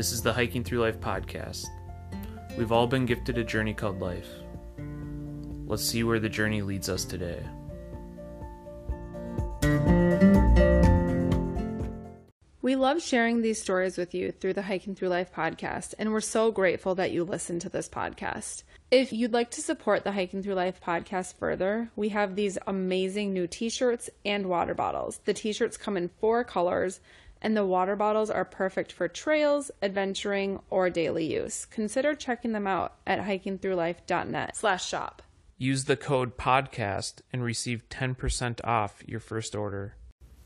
This is the Hiking Through Life podcast. We've all been gifted a journey called life. Let's see where the journey leads us today. We love sharing these stories with you through the Hiking Through Life podcast, and we're so grateful that you listen to this podcast. If you'd like to support the Hiking Through Life podcast further, we have these amazing new t shirts and water bottles. The t shirts come in four colors, and the water bottles are perfect for trails, adventuring, or daily use. Consider checking them out at hikingthroughlife.net slash shop. Use the code PODCAST and receive 10% off your first order.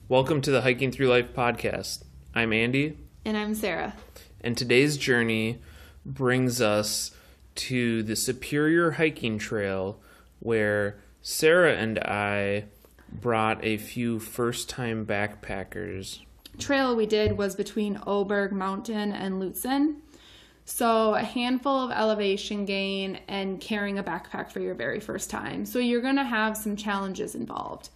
Welcome to the Hiking Through Life podcast. I'm Andy, And I'm Sarah. and today's journey brings us to the Superior Hiking Trail where Sarah and I brought a few first time backpackers. Trail we did was between Oberg Mountain and Lutsen. So, a handful of elevation gain and carrying a backpack for your very first time. So, you're going to have some challenges involved.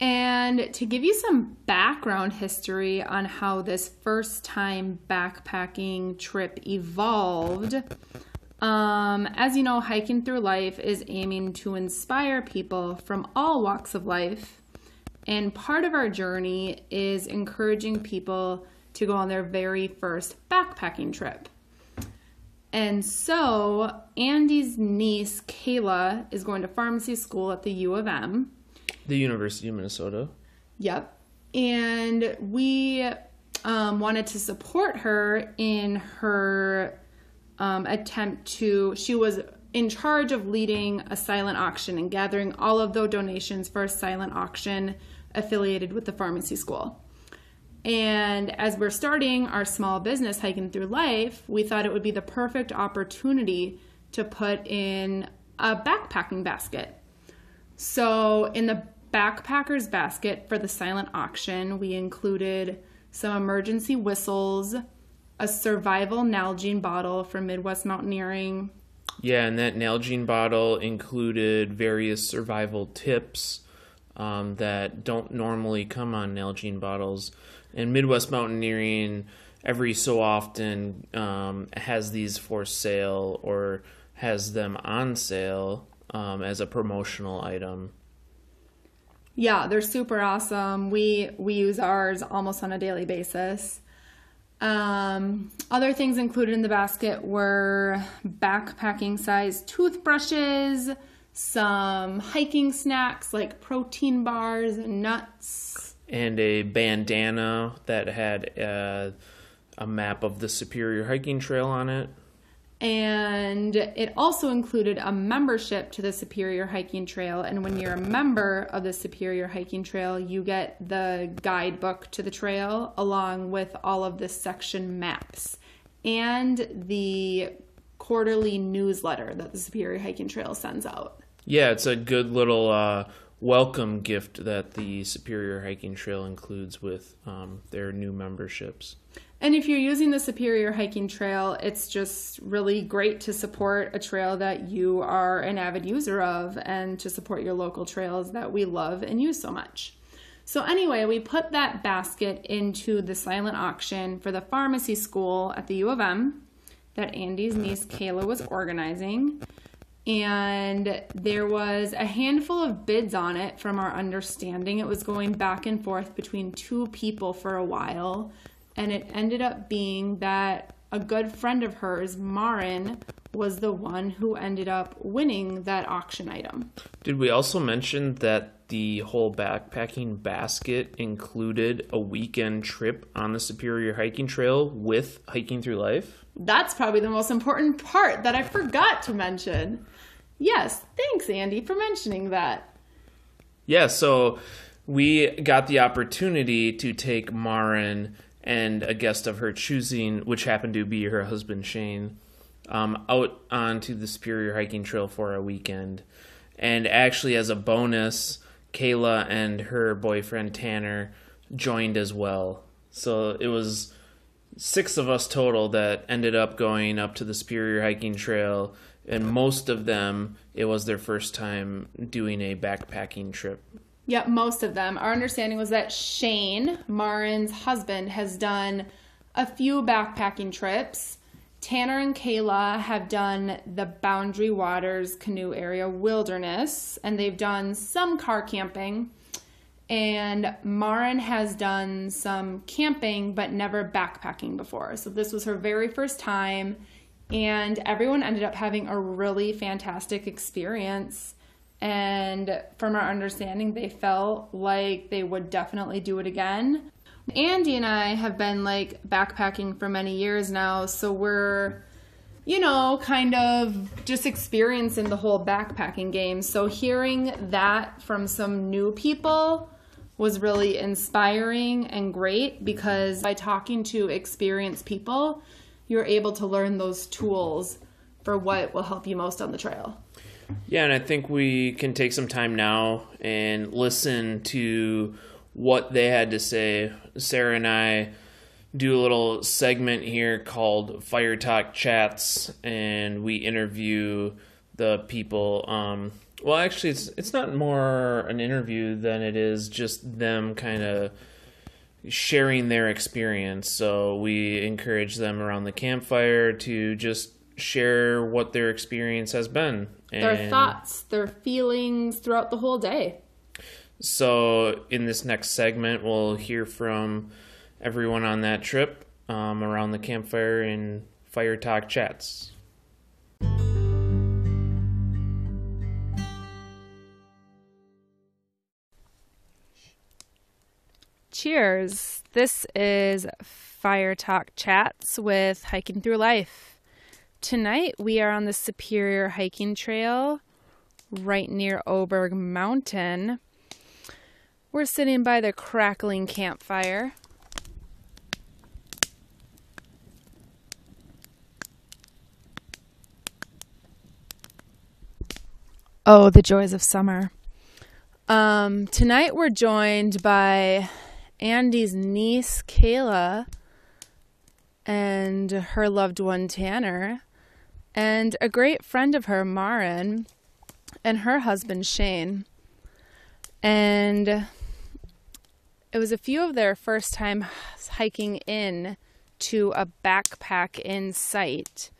And to give you some background history on how this first time backpacking trip evolved, um, as you know, Hiking Through Life is aiming to inspire people from all walks of life and part of our journey is encouraging people to go on their very first backpacking trip. And so, Andy's niece, Kayla, is going to pharmacy school at the U of M. The University of Minnesota. Yep. And we um, wanted to support her in her um, attempt to, she was in charge of leading a silent auction and gathering all of the donations for a silent auction affiliated with the pharmacy school. And as we're starting our small business hiking through life, we thought it would be the perfect opportunity to put in a backpacking basket. So, in the backpacker's basket for the silent auction, we included some emergency whistles, a survival Nalgene bottle for Midwest mountaineering, Yeah, and that Nalgene bottle included various survival tips um, that don't normally come on Nalgene bottles. And Midwest Mountaineering, every so often, um, has these for sale or has them on sale um, as a promotional item. Yeah, they're super awesome. We we use ours almost on a daily basis. Um, other things included in the basket were backpacking size toothbrushes, some hiking snacks like protein bars and nuts. And a bandana that had uh, a map of the Superior Hiking Trail on it. And it also included a membership to the Superior Hiking Trail. And when you're a member of the Superior Hiking Trail, you get the guidebook to the trail along with all of the section maps and the quarterly newsletter that the Superior Hiking Trail sends out. Yeah, it's a good little uh, welcome gift that the Superior Hiking Trail includes with um, their new memberships. And if you're using the Superior Hiking Trail, it's just really great to support a trail that you are an avid user of and to support your local trails that we love and use so much. So, anyway, we put that basket into the silent auction for the pharmacy school at the U of M that Andy's niece Kayla was organizing. And there was a handful of bids on it from our understanding. It was going back and forth between two people for a while and it ended up being that a good friend of hers, Marin, was the one who ended up winning that auction item. Did we also mention that the whole backpacking basket included a weekend trip on the Superior Hiking Trail with Hiking Through Life? That's probably the most important part that I forgot to mention. Yes, thanks, Andy, for mentioning that. Yeah, so we got the opportunity to take Marin and a guest of her choosing, which happened to be her husband Shane, um, out onto the Superior Hiking Trail for a weekend. And actually, as a bonus, Kayla and her boyfriend Tanner joined as well. So it was six of us total that ended up going up to the Superior Hiking Trail, and most of them, it was their first time doing a backpacking trip. Yep, most of them. Our understanding was that Shane, Marin's husband, has done a few backpacking trips. Tanner and Kayla have done the Boundary Waters Canoe Area Wilderness, and they've done some car camping. And Marin has done some camping, but never backpacking before. So this was her very first time, and everyone ended up having a really fantastic experience. And from our understanding, they felt like they would definitely do it again. Andy and I have been like backpacking for many years now, so we're, you know, kind of just experiencing the whole backpacking game. So hearing that from some new people was really inspiring and great because by talking to experienced people, you're able to learn those tools for what will help you most on the trail. Yeah, and I think we can take some time now and listen to what they had to say. Sarah and I do a little segment here called Fire Talk Chats, and we interview the people. Um, well, actually, it's it's not more an interview than it is just them kind of sharing their experience. So we encourage them around the campfire to just share what their experience has been. And their thoughts, their feelings throughout the whole day. So, in this next segment, we'll hear from everyone on that trip um, around the campfire in Fire Talk Chats. Cheers. This is Fire Talk Chats with Hiking Through Life. Tonight we are on the Superior Hiking Trail right near Oberg Mountain. We're sitting by the crackling campfire. Oh, the joys of summer. Um, tonight we're joined by Andy's niece, Kayla, and her loved one, Tanner, and a great friend of her, Marin, and her husband, Shane. And it was a few of their first time hiking in to a backpack in sight.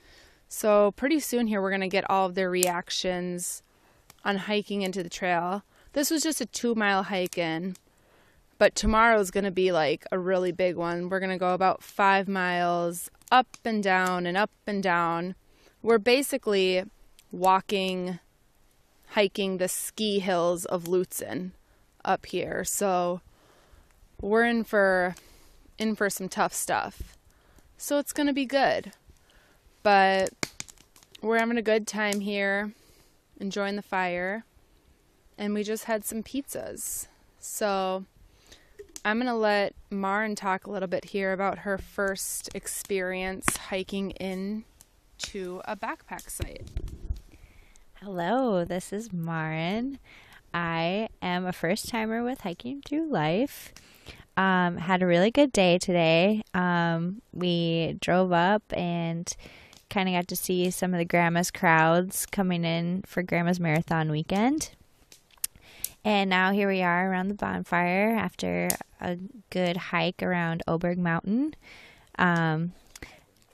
So, pretty soon here, we're going to get all of their reactions on hiking into the trail. This was just a two mile hike in, but tomorrow is going to be like a really big one. We're going to go about five miles up and down and up and down. We're basically walking, hiking the ski hills of Lutsen up here. So, we're in for in for some tough stuff. So it's going to be good. But we're having a good time here, enjoying the fire. And we just had some pizzas. So I'm going to let Marin talk a little bit here about her first experience hiking in to a backpack site. Hello, this is Marin. I am a first timer with Hiking Through Life. Um, had a really good day today. Um, we drove up and kind of got to see some of the grandma's crowds coming in for grandma's marathon weekend. And now here we are around the bonfire after a good hike around Oberg Mountain. Um,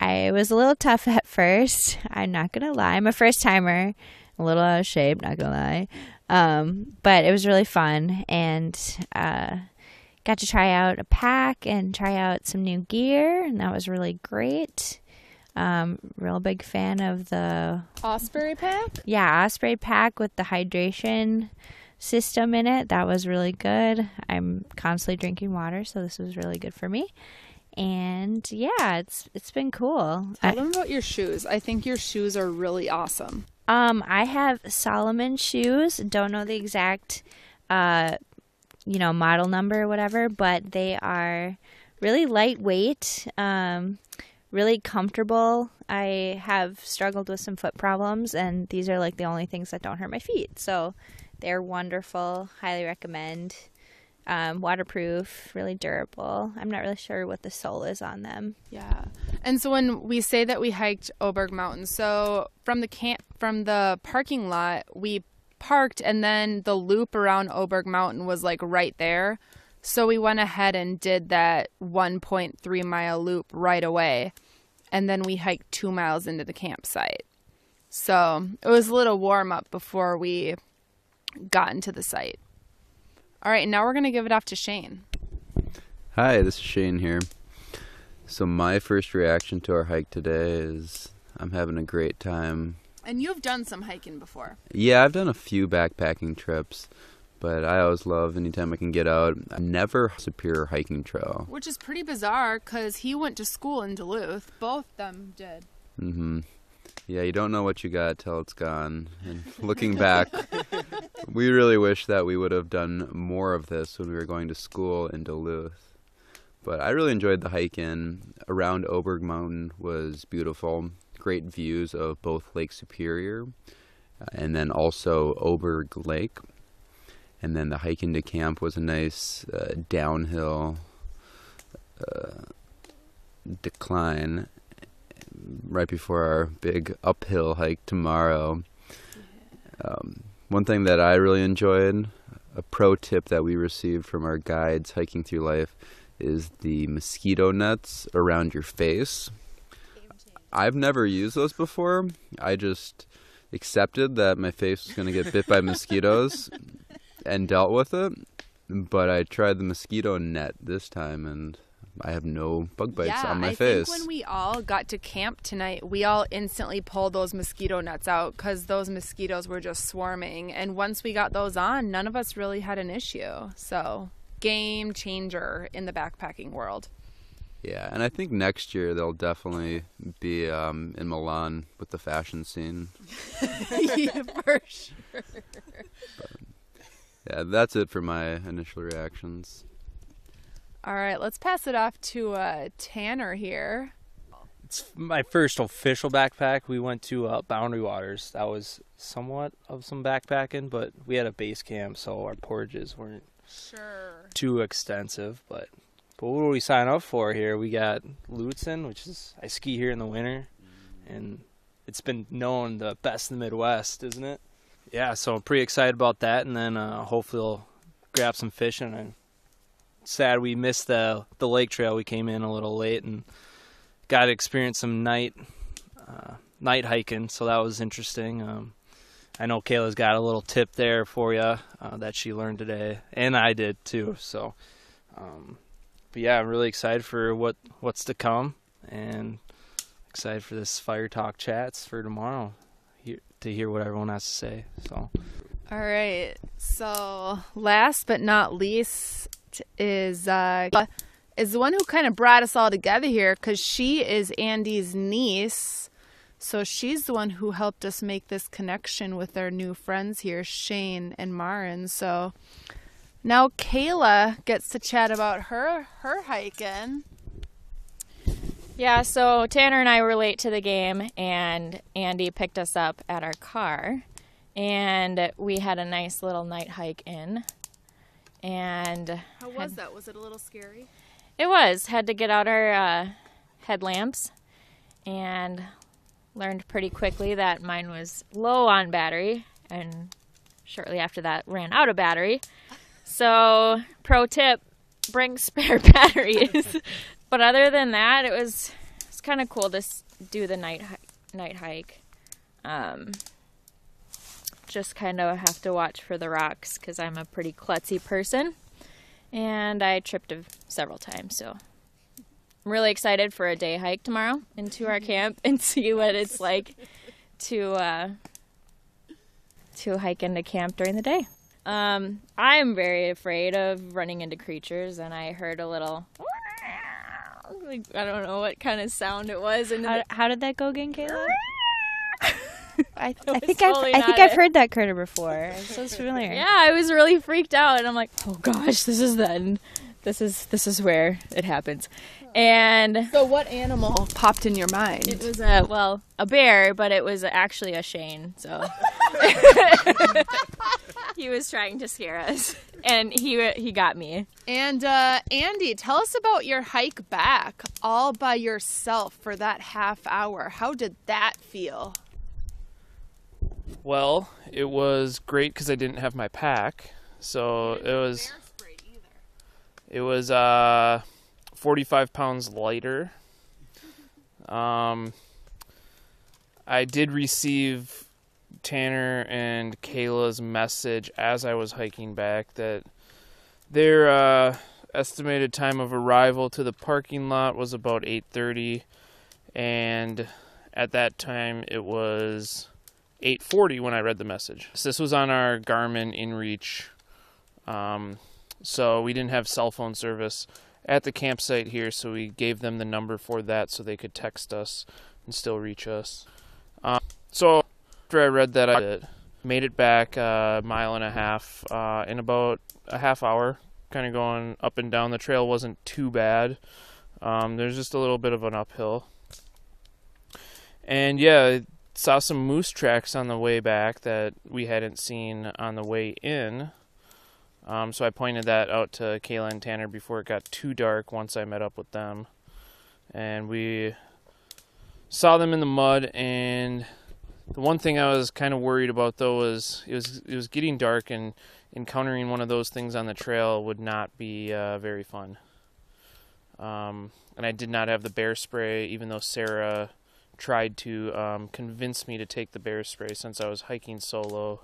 I was a little tough at first. I'm not gonna lie. I'm a first timer, a little out of shape. Not gonna lie, um, but it was really fun and. Uh, got to try out a pack and try out some new gear, and that was really great. Um, real big fan of the Osprey pack. Yeah, Osprey pack with the hydration system in it. That was really good. I'm constantly drinking water, so this was really good for me. And yeah, it's it's been cool. Tell I, them about your shoes. I think your shoes are really awesome. Um, I have Salomon shoes. Don't know the exact uh you know, model number or whatever, but they are really lightweight, um, really comfortable. I have struggled with some foot problems, and these are like the only things that don't hurt my feet. So they're wonderful. Highly recommend. Um, waterproof, really durable. I'm not really sure what the sole is on them. Yeah. And so when we say that we hiked Oberg Mountain, so from the camp from the parking lot, we parked and then the loop around Oberg Mountain was like right there. So we went ahead and did that 1.3 mile loop right away. And then we hiked two miles into the campsite. So it was a little warm up before we got into the site. All right, now we're going to give it off to Shane. Hi, this is Shane here. So, my first reaction to our hike today is I'm having a great time. And you've done some hiking before. Yeah, I've done a few backpacking trips, but I always love anytime I can get out. I never Superior Hiking Trail. Which is pretty bizarre because he went to school in Duluth. Both them did. Mm-hmm. Yeah, you don't know what you got till it's gone. And looking back, we really wish that we would have done more of this when we were going to school in Duluth. But I really enjoyed the hike in. Around Oberg Mountain was beautiful. Great views of both Lake Superior uh, and then also Oberg Lake. And then the hike into camp was a nice uh, downhill uh, decline right before our big uphill hike tomorrow. Um, one thing that I really enjoyed, a pro tip that we received from our guides hiking through life, is the mosquito nets around your face. I've never used those before. I just accepted that my face was going to get bit by mosquitoes and dealt with it. But I tried the mosquito net this time and I have no bug bites yeah, on my face. I face. think when we all got to camp tonight, we all instantly pulled those mosquito nets out because those mosquitoes were just swarming. And once we got those on, none of us really had an issue. So, game changer in the backpacking world. Yeah, and I think next year they'll definitely be um, in Milan with the fashion scene. yeah, for sure. Yeah, that's it for my initial reactions. All right, let's pass it off to uh, Tanner here. It's my first official backpack. We went to uh, Boundary Waters. That was somewhat of some backpacking, but we had a base camp, so our portages weren't Sure. too extensive. But but what do we sign up for here? We got Lutsen, which is I ski here in the winter, and it's been known the best in the Midwest, isn't it? Yeah, so I'm pretty excited about that, and then uh, hopefully we'll grab some fishing. And sad we missed the the lake trail. We came in a little late and got to experience some night uh, night hiking, so that was interesting. Um, I know Kayla's got a little tip there for you uh, that she learned today, and I did too. So, um, but yeah, I'm really excited for what what's to come, and excited for this fire talk chats for tomorrow. To hear what everyone has to say. So, All right. So, last but not least is uh, is the one who kind of brought us all together here because she is Andy's niece. So she's the one who helped us make this connection with our new friends here, Shane and Marin. So now Kayla gets to chat about her her hiking. Yeah, so Tanner and I were late to the game, and Andy picked us up at our car, and we had a nice little night hike in. And How was that? Was it a little scary? it was had to get out our uh, headlamps, and learned pretty quickly that mine was low on battery, and shortly after that ran out of battery. So, pro tip: bring spare batteries. but other than that, it was it's kind of cool to do the night night hike. Um, just kind of have to watch for the rocks because I'm a pretty klutzy person, and I tripped several times. So I'm really excited for a day hike tomorrow into our camp and see what it's like to uh, to hike into camp during the day. Um, I'm very afraid of running into creatures, and I heard a little. Like, I don't know what kind of sound it was, and How, how did that go again, Kayla? I, I think I've totally I not think I've heard that critter before. It's so familiar. yeah, I was really freaked out, and I'm like, oh gosh, this is the end. This is this is where it happens, and So, what animal popped in your mind? it was a well a bear, but it was actually a Shane. So he was trying to scare us, and he he got me. And uh, Andy, tell us about your hike back all by yourself for that half hour. How did that feel? Well, it was great because I didn't have my pack, so it was. It was uh, 45 pounds lighter. Um, I did receive Tanner and Kayla's message as I was hiking back that their uh, estimated time of arrival to the parking lot was about 8:30 and at that time it was 8:40 when I read the message. So this was on our Garmin InReach um, so we didn't have cell phone service at the campsite here, so we gave them the number for that so they could text us and still reach us. Um, so after I read that, I made it back a mile and a half uh, in about a half hour. Kind of going up and down. The trail wasn't too bad. Um, there's just a little bit of an uphill. And yeah, saw some moose tracks on the way back that we hadn't seen on the way in. Um, so I pointed that out to Kayla and Tanner before it got too dark once I met up with them. And we saw them in the mud and the one thing I was kind of worried about though was it was it was getting dark and encountering one of those things on the trail would not be uh, very fun. Um, and I did not have the bear spray, even though Sarah tried to um, convince me to take the bear spray since I was hiking solo.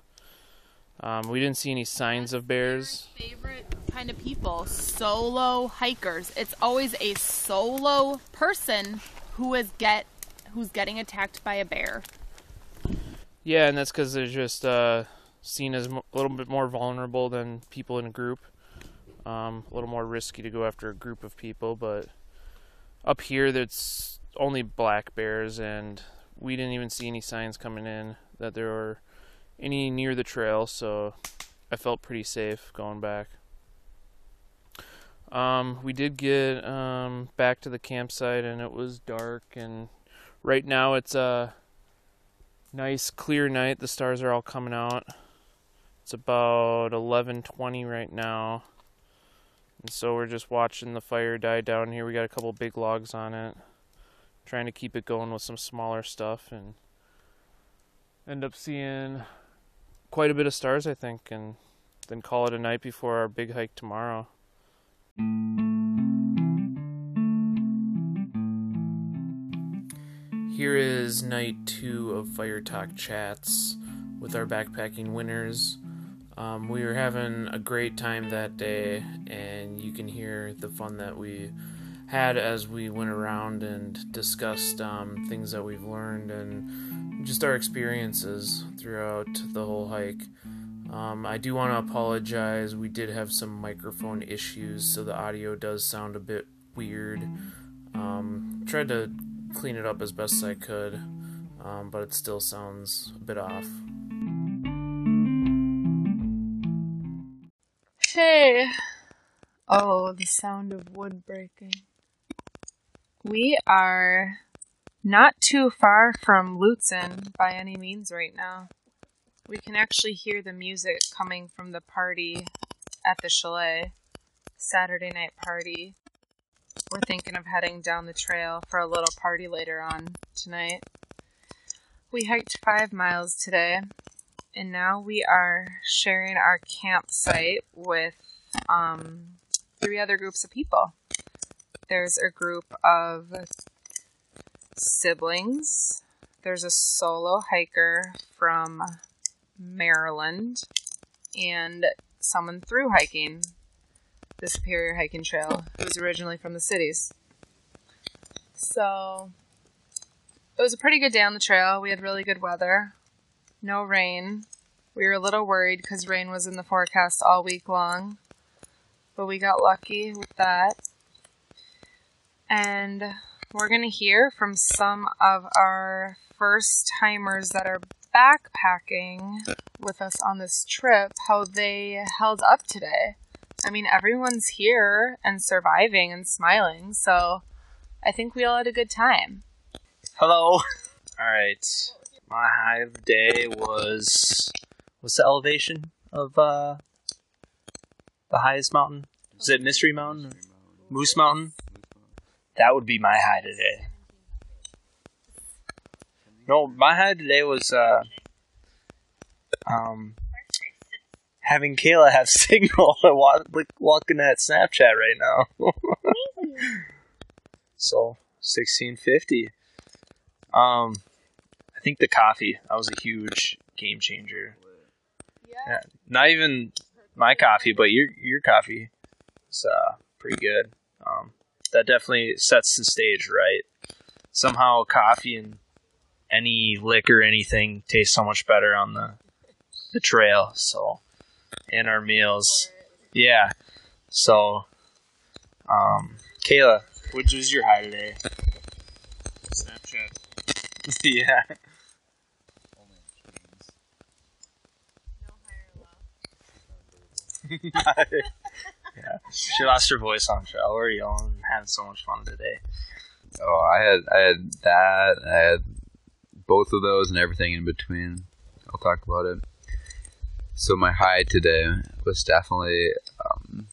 Um, we didn't see any signs of bears. Favorite kind of people, solo hikers. It's always a solo person who is get who's getting attacked by a bear. Yeah, and that's because they're just uh, seen as a little bit more vulnerable than people in a group. Um, a little more risky to go after a group of people, but up here, there's only black bears, and we didn't even see any signs coming in that there were any near the trail, so I felt pretty safe going back. Um, we did get um, back to the campsite, and it was dark. And right now, it's a nice, clear night. The stars are all coming out. It's about 11:20 right now, and so we're just watching the fire die down here. We got a couple big logs on it, trying to keep it going with some smaller stuff, and end up seeing quite a bit of stars, I think, and then call it a night before our big hike tomorrow. Here is night two of Fire Talk Chats with our backpacking winners. Um, we were having a great time that day, and you can hear the fun that we had as we went around and discussed um, things that we've learned and just our experiences throughout the whole hike. Um, I do want to apologize. We did have some microphone issues, so the audio does sound a bit weird. Um, tried to clean it up as best I could, um, but it still sounds a bit off. Hey. Oh, the sound of wood breaking. We are not too far from Lutsen by any means right now. We can actually hear the music coming from the party at the chalet. Saturday night party. We're thinking of heading down the trail for a little party later on tonight. We hiked five miles today, and now we are sharing our campsite with um, three other groups of people there's a group of siblings. There's a solo hiker from Maryland and someone through hiking the Superior Hiking Trail who's originally from the cities. So it was a pretty good day on the trail. We had really good weather, no rain. We were a little worried because rain was in the forecast all week long, but we got lucky with that and we're going to hear from some of our first timers that are backpacking with us on this trip how they held up today. I mean, everyone's here and surviving and smiling, so I think we all had a good time. Hello. All right. My the day was what's the elevation of uh the highest mountain? Is it Mystery Mountain? Moose Mountain? That would be my high today. No, my high today was uh, um, having Kayla have signal and walk, like walking that Snapchat right now. so sixteen fifty. Um, I think the coffee that was a huge game changer. Yeah. Not even my coffee, but your your coffee is uh, pretty good. Um, that definitely sets the stage right. Somehow, coffee and any liquor, anything tastes so much better on the the trail. So, and our meals, yeah. So, um, Kayla, which was your high today? Snapchat. yeah. yeah, she lost her voice on trail. We're yelling, so much fun today. Oh, I had I had that. I had both of those and everything in between. I'll talk about it. So my high today was definitely um,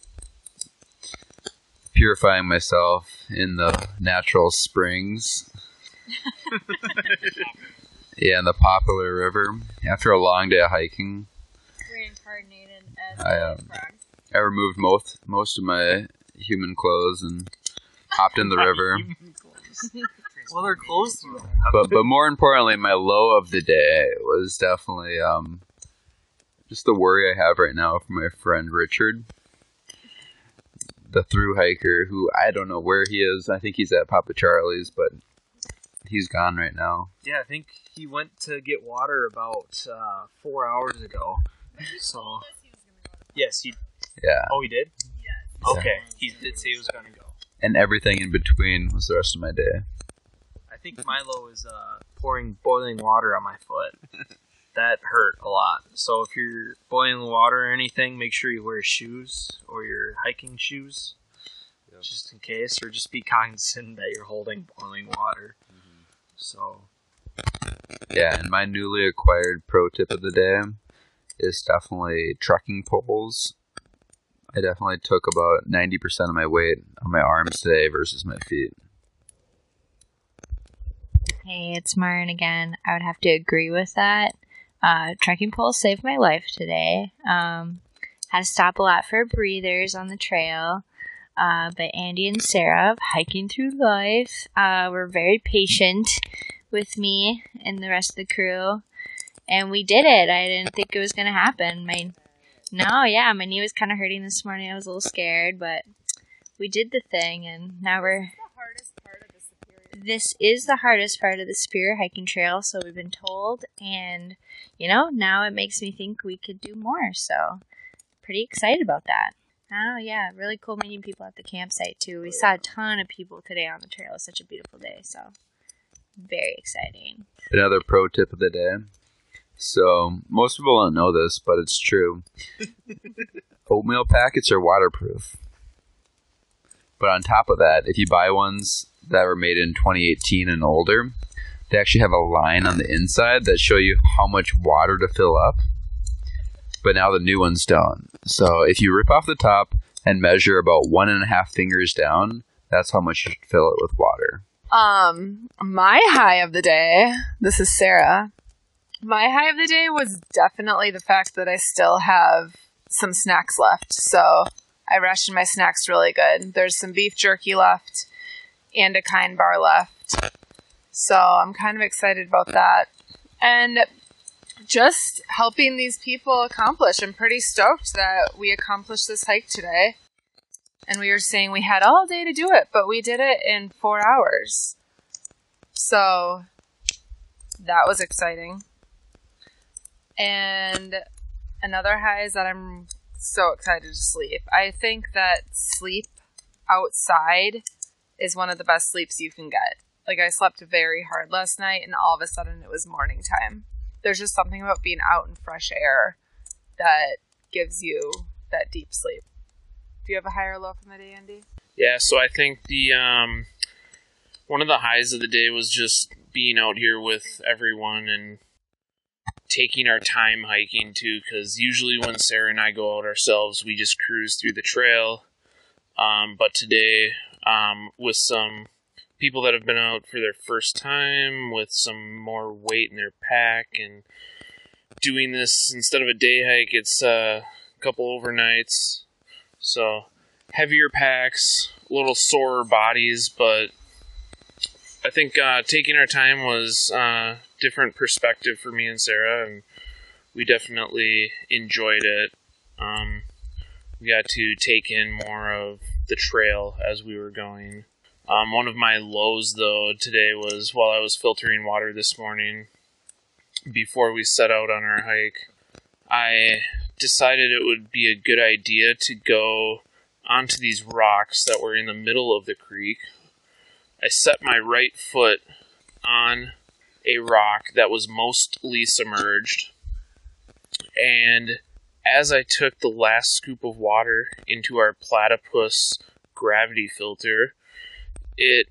purifying myself in the natural springs. yeah, in the Poplar River. After a long day of hiking, Reincarnated as I, um, I removed most most of my human clothes and hopped in the river. Well, they're closed. but but more importantly, my low of the day was definitely um, just the worry I have right now for my friend Richard, the through hiker who I don't know where he is. I think he's at Papa Charlie's, but he's gone right now. Yeah, I think he went to get water about uh, four hours ago. So, yes, he. Yeah, Oh, he did. Yeah. Okay, he did say he was going to go. And everything in between was the rest of my day. I think Milo is uh, pouring boiling water on my foot. that hurt a lot. So if you're boiling water or anything, make sure you wear shoes or your hiking shoes, just in case, or just be cognizant that you're holding boiling water. So Yeah, and my newly acquired pro tip of the day is definitely trekking poles. I definitely took about 90% of my weight on my arms today versus my feet. Hey, it's Marin again. I would have to agree with that. Uh, trekking poles saved my life today. Um, had to stop a lot for breathers on the trail. Uh, but Andy and Sarah, of hiking through life, uh, were very patient with me and the rest of the crew. And we did it. I didn't think it was going to happen. My, no, yeah, my knee was kind of hurting this morning. I was a little scared, but we did the thing, and now we're this is the hardest part of the Superior Hiking Trail, so we've been told, and you know, now it makes me think we could do more. So, pretty excited about that. Oh yeah, really cool meeting people at the campsite too. We saw a ton of people today on the trail. It was such a beautiful day, so very exciting. Another pro tip of the day. So, most people don't know this, but it's true. Oatmeal packets are waterproof. But on top of that, if you buy ones that were made in 2018 and older, they actually have a line on the inside that show you how much water to fill up. But now the new ones don't. So if you rip off the top and measure about one and a half fingers down, that's how much you should fill it with water. Um, my high of the day, this is Sarah. My high of the day was definitely the fact that I still have some snacks left. So I rationed my snacks really good. There's some beef jerky left and a kind bar left. So I'm kind of excited about that. And just helping these people accomplish. I'm pretty stoked that we accomplished this hike today. And we were saying we had all day to do it, but we did it in four hours. So that was exciting. And another high is that I'm so excited to sleep. I think that sleep outside is one of the best sleeps you can get. Like I slept very hard last night and all of a sudden it was morning time. There's just something about being out in fresh air that gives you that deep sleep. Do you have a higher low from the day, Andy? Yeah, so I think the um, one of the highs of the day was just being out here with everyone and taking our time hiking too. Because usually when Sarah and I go out ourselves, we just cruise through the trail. Um, but today, um, with some people that have been out for their first time, with some more weight in their pack, and doing this instead of a day hike. It's uh, a couple overnights, so heavier packs, a little sorer bodies, but I think uh, taking our time was uh, different perspective for me and Sarah, and we definitely enjoyed it. Um, we got to take in more of the trail as we were going. Um, one of my lows, though, today was while I was filtering water this morning before we set out on our hike. I decided it would be a good idea to go onto these rocks that were in the middle of the creek. I set my right foot on a rock that was mostly submerged, and as I took the last scoop of water into our platypus gravity filter, it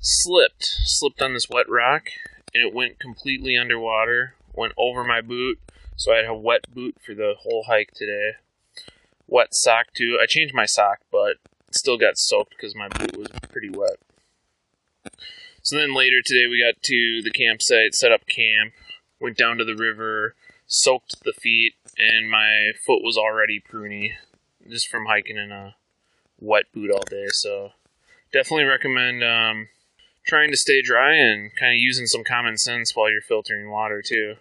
slipped, slipped on this wet rock, and it went completely underwater, went over my boot, so I had a wet boot for the whole hike today. Wet sock too. I changed my sock, but still got soaked because my boot was pretty wet. So then later today we got to the campsite, set up camp, went down to the river, soaked the feet, and my foot was already pruny just from hiking in a wet boot all day. So definitely recommend um, trying to stay dry and kind of using some common sense while you're filtering water too.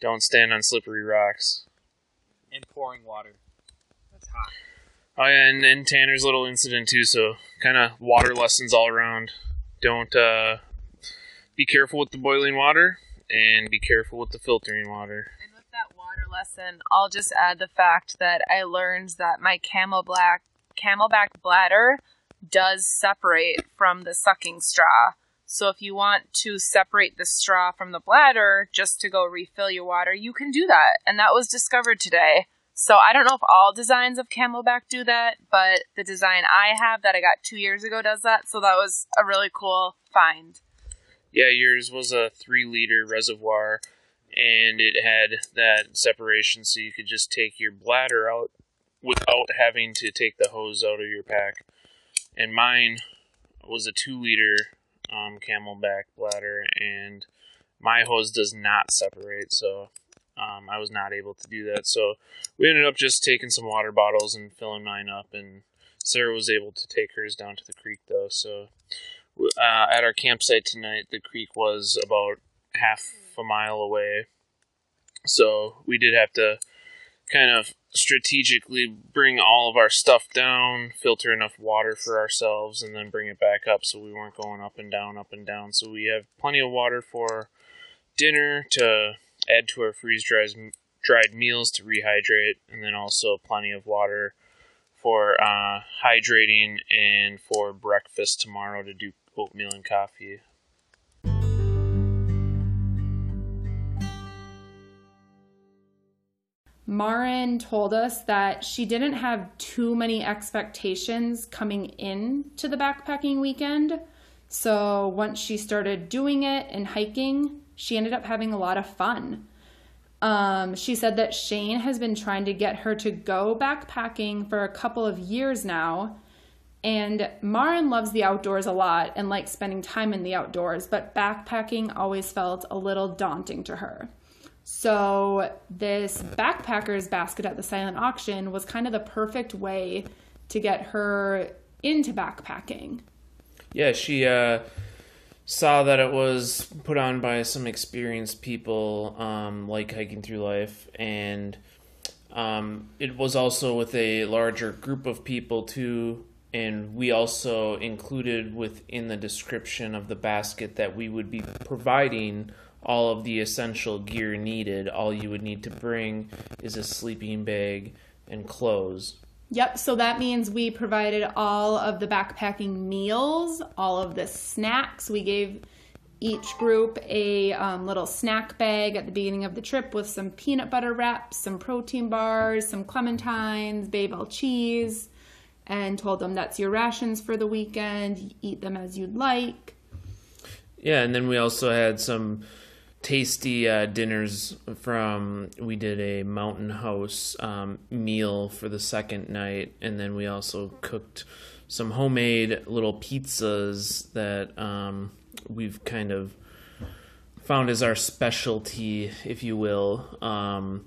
Don't stand on slippery rocks. And pouring water. That's hot. Oh yeah, and, and Tanner's little incident too. So kind of water lessons all around. Don't uh, be careful with the boiling water, and be careful with the filtering water. And with that water lesson, I'll just add the fact that I learned that my CamelBak CamelBak bladder does separate from the sucking straw. So if you want to separate the straw from the bladder just to go refill your water, you can do that. And that was discovered today. So I don't know if all designs of CamelBak do that, but the design I have that I got two years ago does that. So that was a really cool find. Yeah, yours was a three liter reservoir and it had that separation so you could just take your bladder out without having to take the hose out of your pack. And mine was a two liter um, CamelBak bladder, and my hose does not separate, so um, I was not able to do that. So we ended up just taking some water bottles and filling mine up, and Sarah was able to take hers down to the creek though. So uh, at our campsite tonight, the creek was about half a mile away, so we did have to kind of strategically bring all of our stuff down, filter enough water for ourselves, and then bring it back up so we weren't going up and down, up and down. So we have plenty of water for dinner to add to our freeze dried meals to rehydrate, and then also plenty of water for uh, hydrating and for breakfast tomorrow to do oatmeal and coffee. Marin told us that she didn't have too many expectations coming in to the backpacking weekend. So once she started doing it and hiking, she ended up having a lot of fun. Um, she said that Shane has been trying to get her to go backpacking for a couple of years now. And Marin loves the outdoors a lot and likes spending time in the outdoors, but backpacking always felt a little daunting to her. So, this backpacker's basket at the silent auction was kind of the perfect way to get her into backpacking. Yeah, she uh, saw that it was put on by some experienced people um, like Hiking Through Life, and um, it was also with a larger group of people too. And we also included within the description of the basket that we would be providing all of the essential gear needed. All you would need to bring is a sleeping bag and clothes. Yep, so that means we provided all of the backpacking meals, all of the snacks. We gave each group a um, little snack bag at the beginning of the trip with some peanut butter wraps, some protein bars, some clementines, Babybel cheese, and told them that's your rations for the weekend. Eat them as you'd like. Yeah, and then we also had some tasty uh, dinners from we did a mountain house um, meal for the second night and then we also cooked some homemade little pizzas that um, we've kind of found as our specialty, if you will. Um,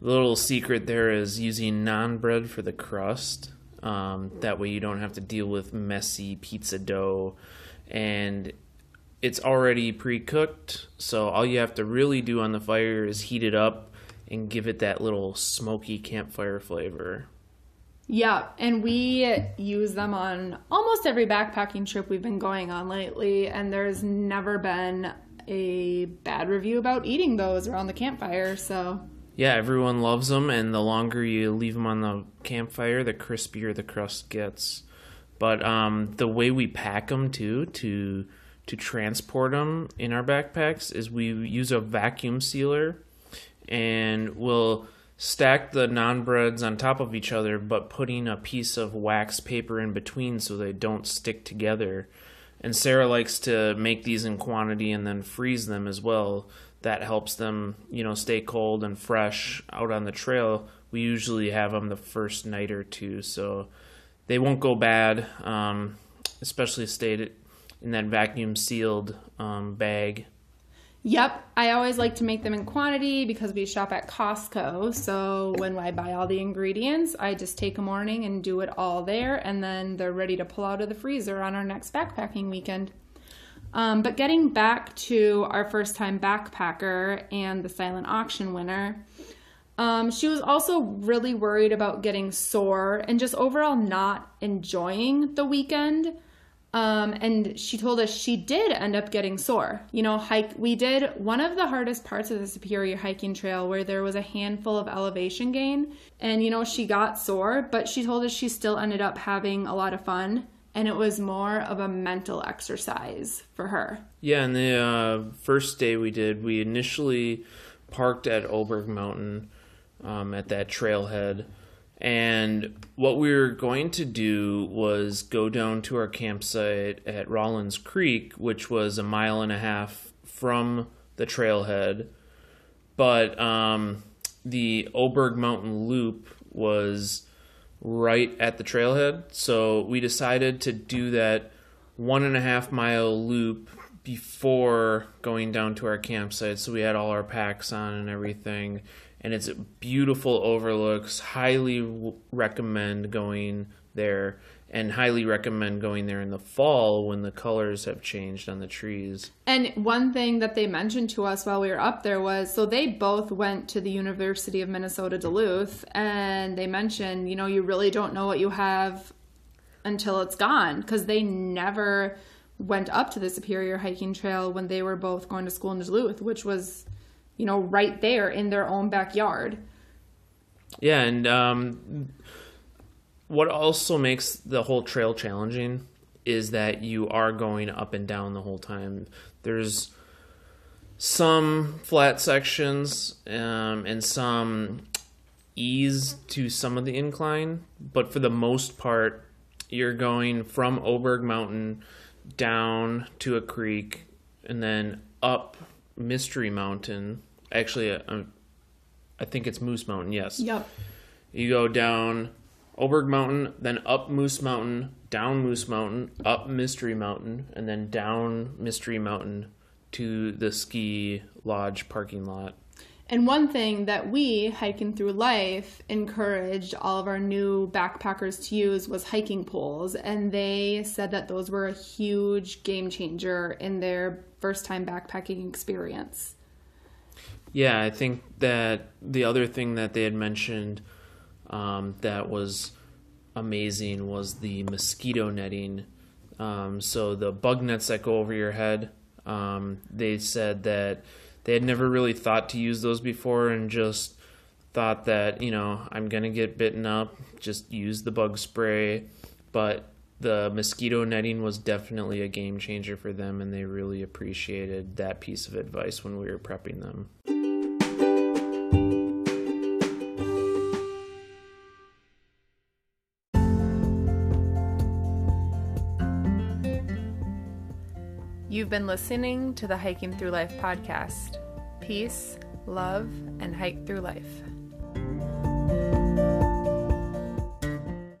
the little secret there is using naan bread for the crust. Um, that way you don't have to deal with messy pizza dough. And it's already pre cooked, so all you have to really do on the fire is heat it up and give it that little smoky campfire flavor. Yeah, and we use them on almost every backpacking trip we've been going on lately, and there's never been a bad review about eating those around the campfire. So, Yeah, everyone loves them, and the longer you leave them on the campfire, the crispier the crust gets. But um, the way we pack them too to to transport them in our backpacks is we use a vacuum sealer, and we'll stack the naan breads on top of each other, but putting a piece of wax paper in between so they don't stick together. And Sarah likes to make these in quantity and then freeze them as well. That helps them, you know, stay cold and fresh out on the trail. We usually have them the first night or two, so they won't go bad, um, especially stayed in that vacuum sealed um, bag. yep, I always like to make them in quantity because we shop at Costco. So, when I buy all the ingredients, I just take a morning and do it all there, and then they're ready to pull out of the freezer on our next backpacking weekend. Um, but getting back to our first time backpacker and the silent auction winner, um, she was also really worried about getting sore and just overall not enjoying the weekend. Um, and she told us she did end up getting sore. You know, hike. We did one of the hardest parts of the Superior hiking trail where there was a handful of elevation gain, and you know she got sore, but she told us she still ended up having a lot of fun, and it was more of a mental exercise for her. Yeah, and the uh, first day we did, we initially parked at Oberg Mountain um, at that trailhead. And what we were going to do was go down to our campsite at Rollins Creek, which was a mile and a half from the trailhead. But um, the Oberg Mountain Loop was right at the trailhead. So we decided to do that one and a half mile loop before going down to our campsite. So we had all our packs on and everything. And it's beautiful overlooks. Highly w- recommend going there and highly recommend going there in the fall when the colors have changed on the trees. And one thing that they mentioned to us while we were up there was so they both went to the University of Minnesota Duluth and they mentioned, you know, you really don't know what you have until it's gone because they never went up to the Superior Hiking Trail when they were both going to school in Duluth, which was, you know, right there in their own backyard. Yeah, and um, what also makes the whole trail challenging is that you are going up and down the whole time. There's some flat sections um, and some ease to some of the incline, but for the most part, you're going from Oberg Mountain down to a creek and then up Mystery Mountain. Actually, uh, I think it's Moose Mountain, yes. Yep. You go down Oberg Mountain, then up Moose Mountain, down Moose Mountain, up Mystery Mountain, and then down Mystery Mountain to the ski lodge parking lot. And one thing that we, hiking through life, encouraged all of our new backpackers to use was hiking poles. And they said that those were a huge game changer in their first time backpacking experience. Yeah, I think that the other thing that they had mentioned um, that was amazing was the mosquito netting. Um, so the bug nets that go over your head, um, they said that they had never really thought to use those before and just thought that, you know, I'm going to get bitten up, just use the bug spray. But the mosquito netting was definitely a game changer for them, and they really appreciated that piece of advice when we were prepping them. You've been listening to the Hiking Through Life podcast. Peace, love, and hike through life.